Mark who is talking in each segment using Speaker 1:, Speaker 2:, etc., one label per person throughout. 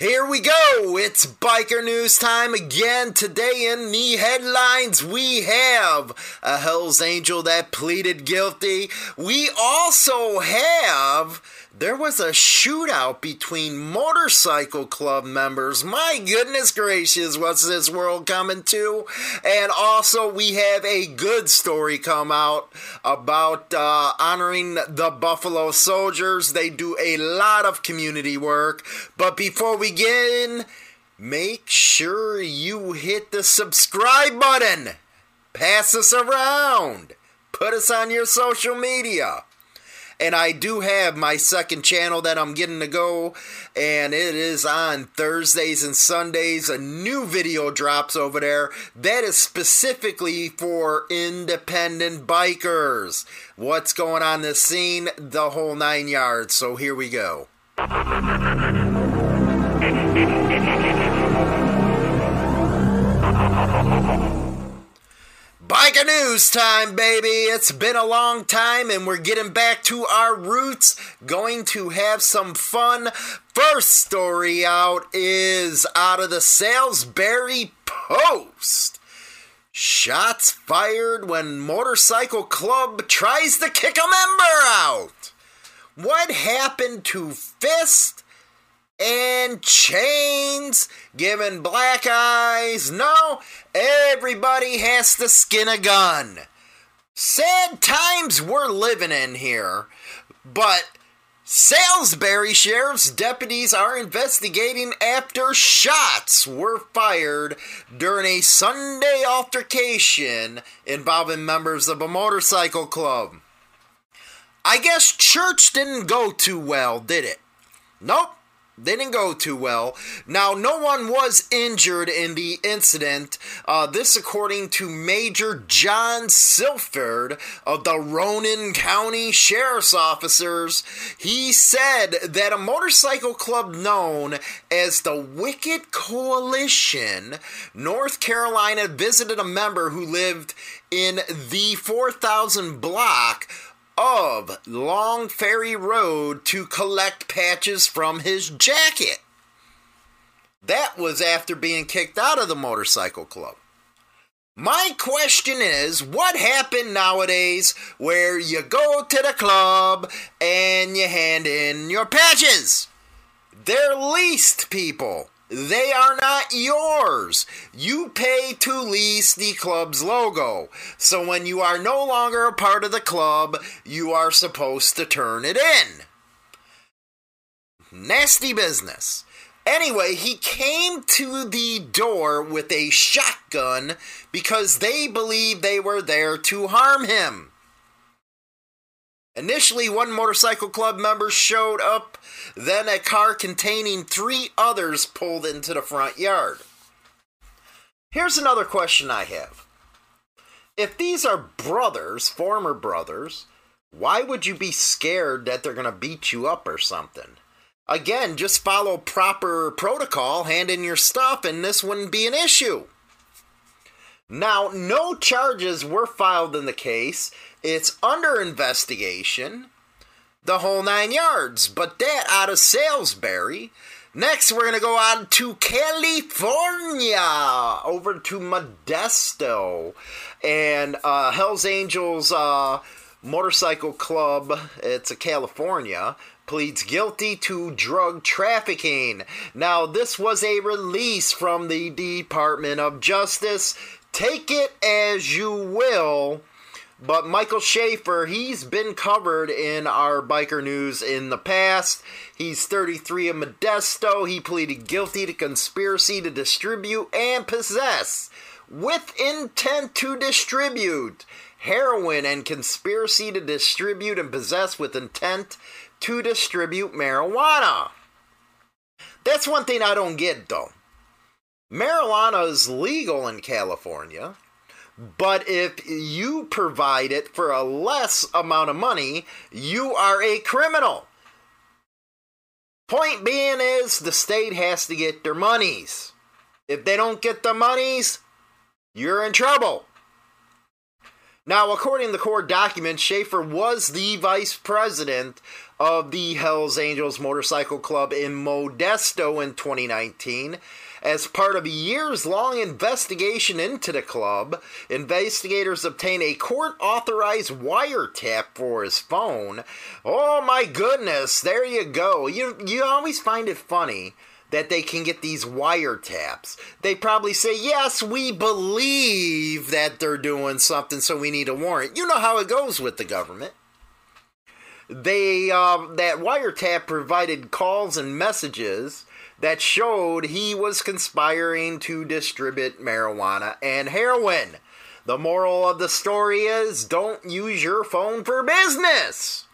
Speaker 1: Here we go. It's biker news time again. Today in the headlines, we have a Hell's Angel that pleaded guilty. We also have there was a shootout between motorcycle club members. My goodness gracious, what's this world coming to? And also, we have a good story come out about uh, honoring the Buffalo Soldiers. They do a lot of community work. But before we get make sure you hit the subscribe button. Pass us around. Put us on your social media and I do have my second channel that I'm getting to go, and it is on Thursdays and Sundays. A new video drops over there that is specifically for independent bikers. What's going on this scene? The whole nine yards. So here we go. Biker news time, baby. It's been a long time and we're getting back to our roots. Going to have some fun. First story out is out of the Salisbury Post. Shots fired when motorcycle club tries to kick a member out. What happened to Fist and chains, giving black eyes. No, everybody has to skin a gun. Sad times we're living in here, but Salisbury Sheriff's deputies are investigating after shots were fired during a Sunday altercation involving members of a motorcycle club. I guess church didn't go too well, did it? Nope. They didn't go too well. Now, no one was injured in the incident. Uh, this, according to Major John Silford of the Rowan County Sheriff's Officers. He said that a motorcycle club known as the Wicked Coalition, North Carolina, visited a member who lived in the 4000 block of Long Ferry Road to collect patches from his jacket. That was after being kicked out of the motorcycle club. My question is what happened nowadays where you go to the club and you hand in your patches? They're leased people. They are not yours. You pay to lease the club's logo. So when you are no longer a part of the club, you are supposed to turn it in. Nasty business. Anyway, he came to the door with a shotgun because they believed they were there to harm him. Initially, one motorcycle club member showed up, then a car containing three others pulled into the front yard. Here's another question I have. If these are brothers, former brothers, why would you be scared that they're going to beat you up or something? Again, just follow proper protocol, hand in your stuff, and this wouldn't be an issue. Now, no charges were filed in the case, it's under investigation, the whole nine yards. But that out of Salisbury. Next, we're going to go on to California, over to Modesto. And uh, Hells Angels uh, Motorcycle Club, it's a California, pleads guilty to drug trafficking. Now, this was a release from the Department of Justice. Take it as you will. But Michael Schaefer, he's been covered in our biker news in the past. He's 33 of Modesto. He pleaded guilty to conspiracy to distribute and possess with intent to distribute heroin and conspiracy to distribute and possess with intent to distribute marijuana. That's one thing I don't get though. Marijuana is legal in California. But if you provide it for a less amount of money, you are a criminal. Point being is the state has to get their monies. If they don't get the monies, you're in trouble. Now, according to the court documents, Schaefer was the vice president of the Hells Angels Motorcycle Club in Modesto in 2019. As part of a years long investigation into the club, investigators obtained a court authorized wiretap for his phone. Oh my goodness, there you go. You, you always find it funny that they can get these wiretaps. They probably say, Yes, we believe that they're doing something, so we need a warrant. You know how it goes with the government. They uh, that wiretap provided calls and messages that showed he was conspiring to distribute marijuana and heroin. The moral of the story is don't use your phone for business.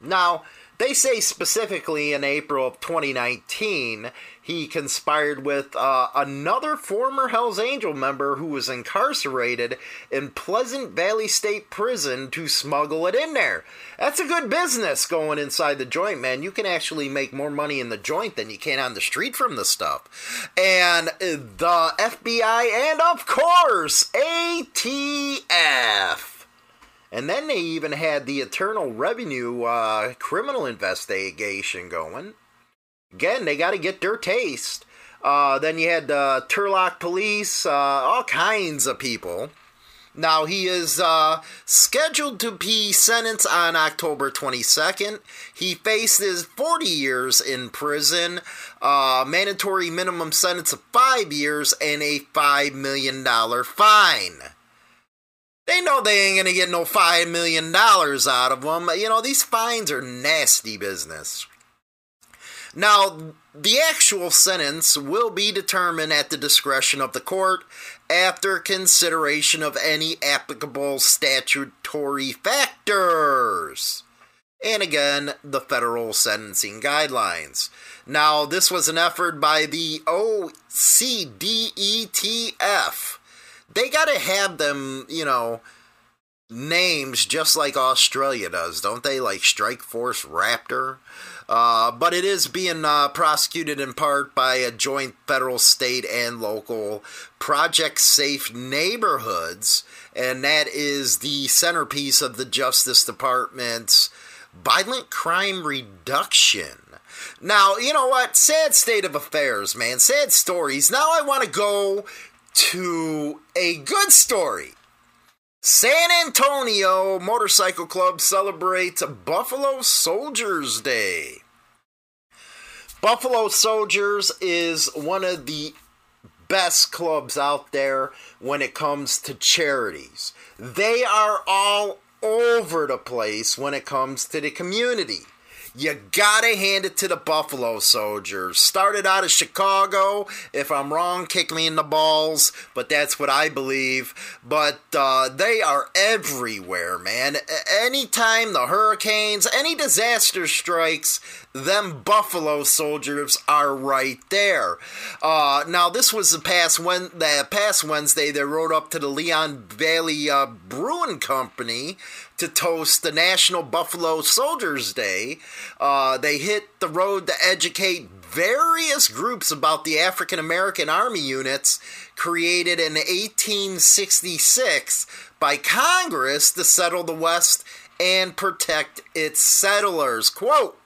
Speaker 1: Now, they say specifically in April of 2019, he conspired with uh, another former Hells Angel member who was incarcerated in Pleasant Valley State Prison to smuggle it in there. That's a good business going inside the joint, man. You can actually make more money in the joint than you can on the street from the stuff. And the FBI, and of course, ATF and then they even had the Internal Revenue uh, criminal investigation going. Again, they got to get their taste. Uh, then you had uh, Turlock Police, uh, all kinds of people. Now, he is uh, scheduled to be sentenced on October 22nd. He faces 40 years in prison, uh, mandatory minimum sentence of five years, and a $5 million fine. They know they ain't gonna get no $5 million out of them. You know, these fines are nasty business. Now, the actual sentence will be determined at the discretion of the court after consideration of any applicable statutory factors. And again, the federal sentencing guidelines. Now, this was an effort by the OCDETF they got to have them, you know, names just like Australia does, don't they? Like Strike Force Raptor. Uh, but it is being uh, prosecuted in part by a joint federal, state, and local Project Safe Neighborhoods, and that is the centerpiece of the Justice Department's violent crime reduction. Now, you know what? Sad state of affairs, man. Sad stories. Now I want to go to a good story. San Antonio Motorcycle Club celebrates Buffalo Soldiers Day. Buffalo Soldiers is one of the best clubs out there when it comes to charities. They are all over the place when it comes to the community. You gotta hand it to the Buffalo Soldiers. Started out of Chicago. If I'm wrong, kick me in the balls, but that's what I believe. But uh, they are everywhere, man. Anytime the hurricanes, any disaster strikes, them Buffalo Soldiers are right there. Uh, now, this was the past when the past Wednesday. They rode up to the Leon Valley uh, Brewing Company to toast the National Buffalo Soldiers Day. Uh, they hit the road to educate various groups about the African American Army units created in 1866 by Congress to settle the West and protect its settlers. Quote,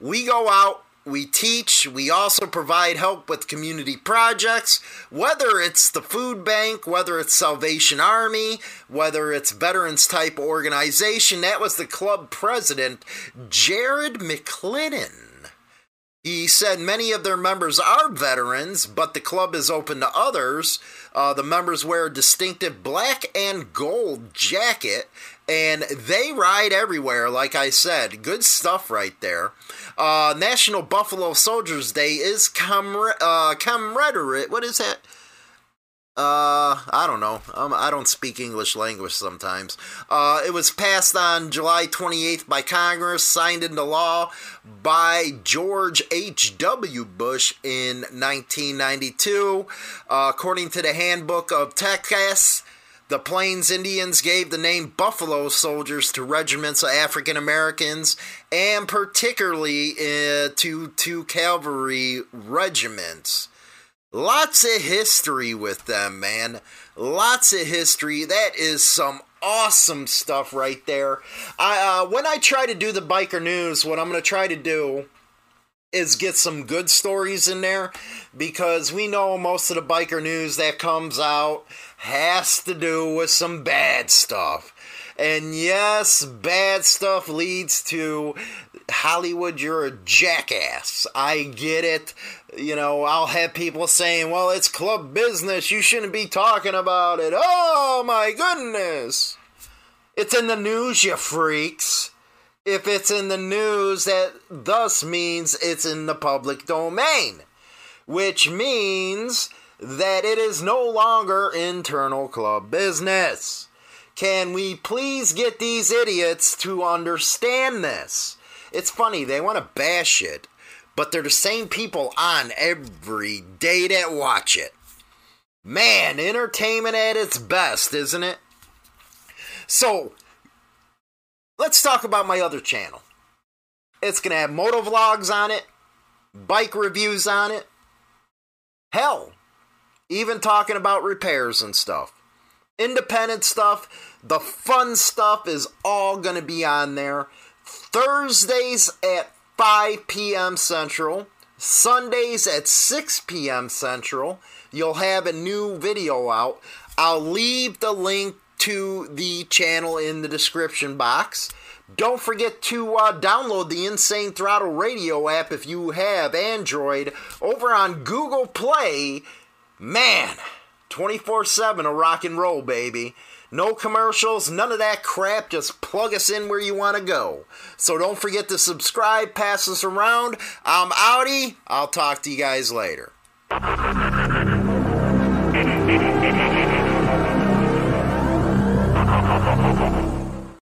Speaker 1: we go out we teach. We also provide help with community projects, whether it's the food bank, whether it's Salvation Army, whether it's veterans type organization. That was the club president, Jared McClendon. He said many of their members are veterans, but the club is open to others. Uh, the members wear a distinctive black and gold jacket and they ride everywhere, like I said. Good stuff right there. Uh, National Buffalo Soldiers Day is comra- uh. What is that? Uh, I don't know. Um, I don't speak English language sometimes. Uh, it was passed on July 28th by Congress, signed into law by George H.W. Bush in 1992. Uh, according to the Handbook of Texas, the Plains Indians gave the name Buffalo Soldiers to regiments of African Americans and particularly uh, to, two cavalry regiments. Lots of history with them, man. Lots of history. That is some awesome stuff right there. I uh, when I try to do the biker news, what I'm going to try to do is get some good stories in there because we know most of the biker news that comes out has to do with some bad stuff. And yes, bad stuff leads to Hollywood, you're a jackass. I get it. You know, I'll have people saying, well, it's club business. You shouldn't be talking about it. Oh, my goodness. It's in the news, you freaks. If it's in the news, that thus means it's in the public domain, which means that it is no longer internal club business. Can we please get these idiots to understand this? It's funny, they want to bash it, but they're the same people on every day that watch it. Man, entertainment at its best, isn't it? So, let's talk about my other channel. It's going to have moto vlogs on it, bike reviews on it. Hell, even talking about repairs and stuff. Independent stuff, the fun stuff is all going to be on there. Thursdays at 5 p.m. Central, Sundays at 6 p.m. Central. You'll have a new video out. I'll leave the link to the channel in the description box. Don't forget to uh, download the Insane Throttle Radio app if you have Android over on Google Play. Man, 24 7 a rock and roll, baby. No commercials, none of that crap. Just plug us in where you want to go. So don't forget to subscribe, pass us around. I'm Audi. I'll talk to you guys later.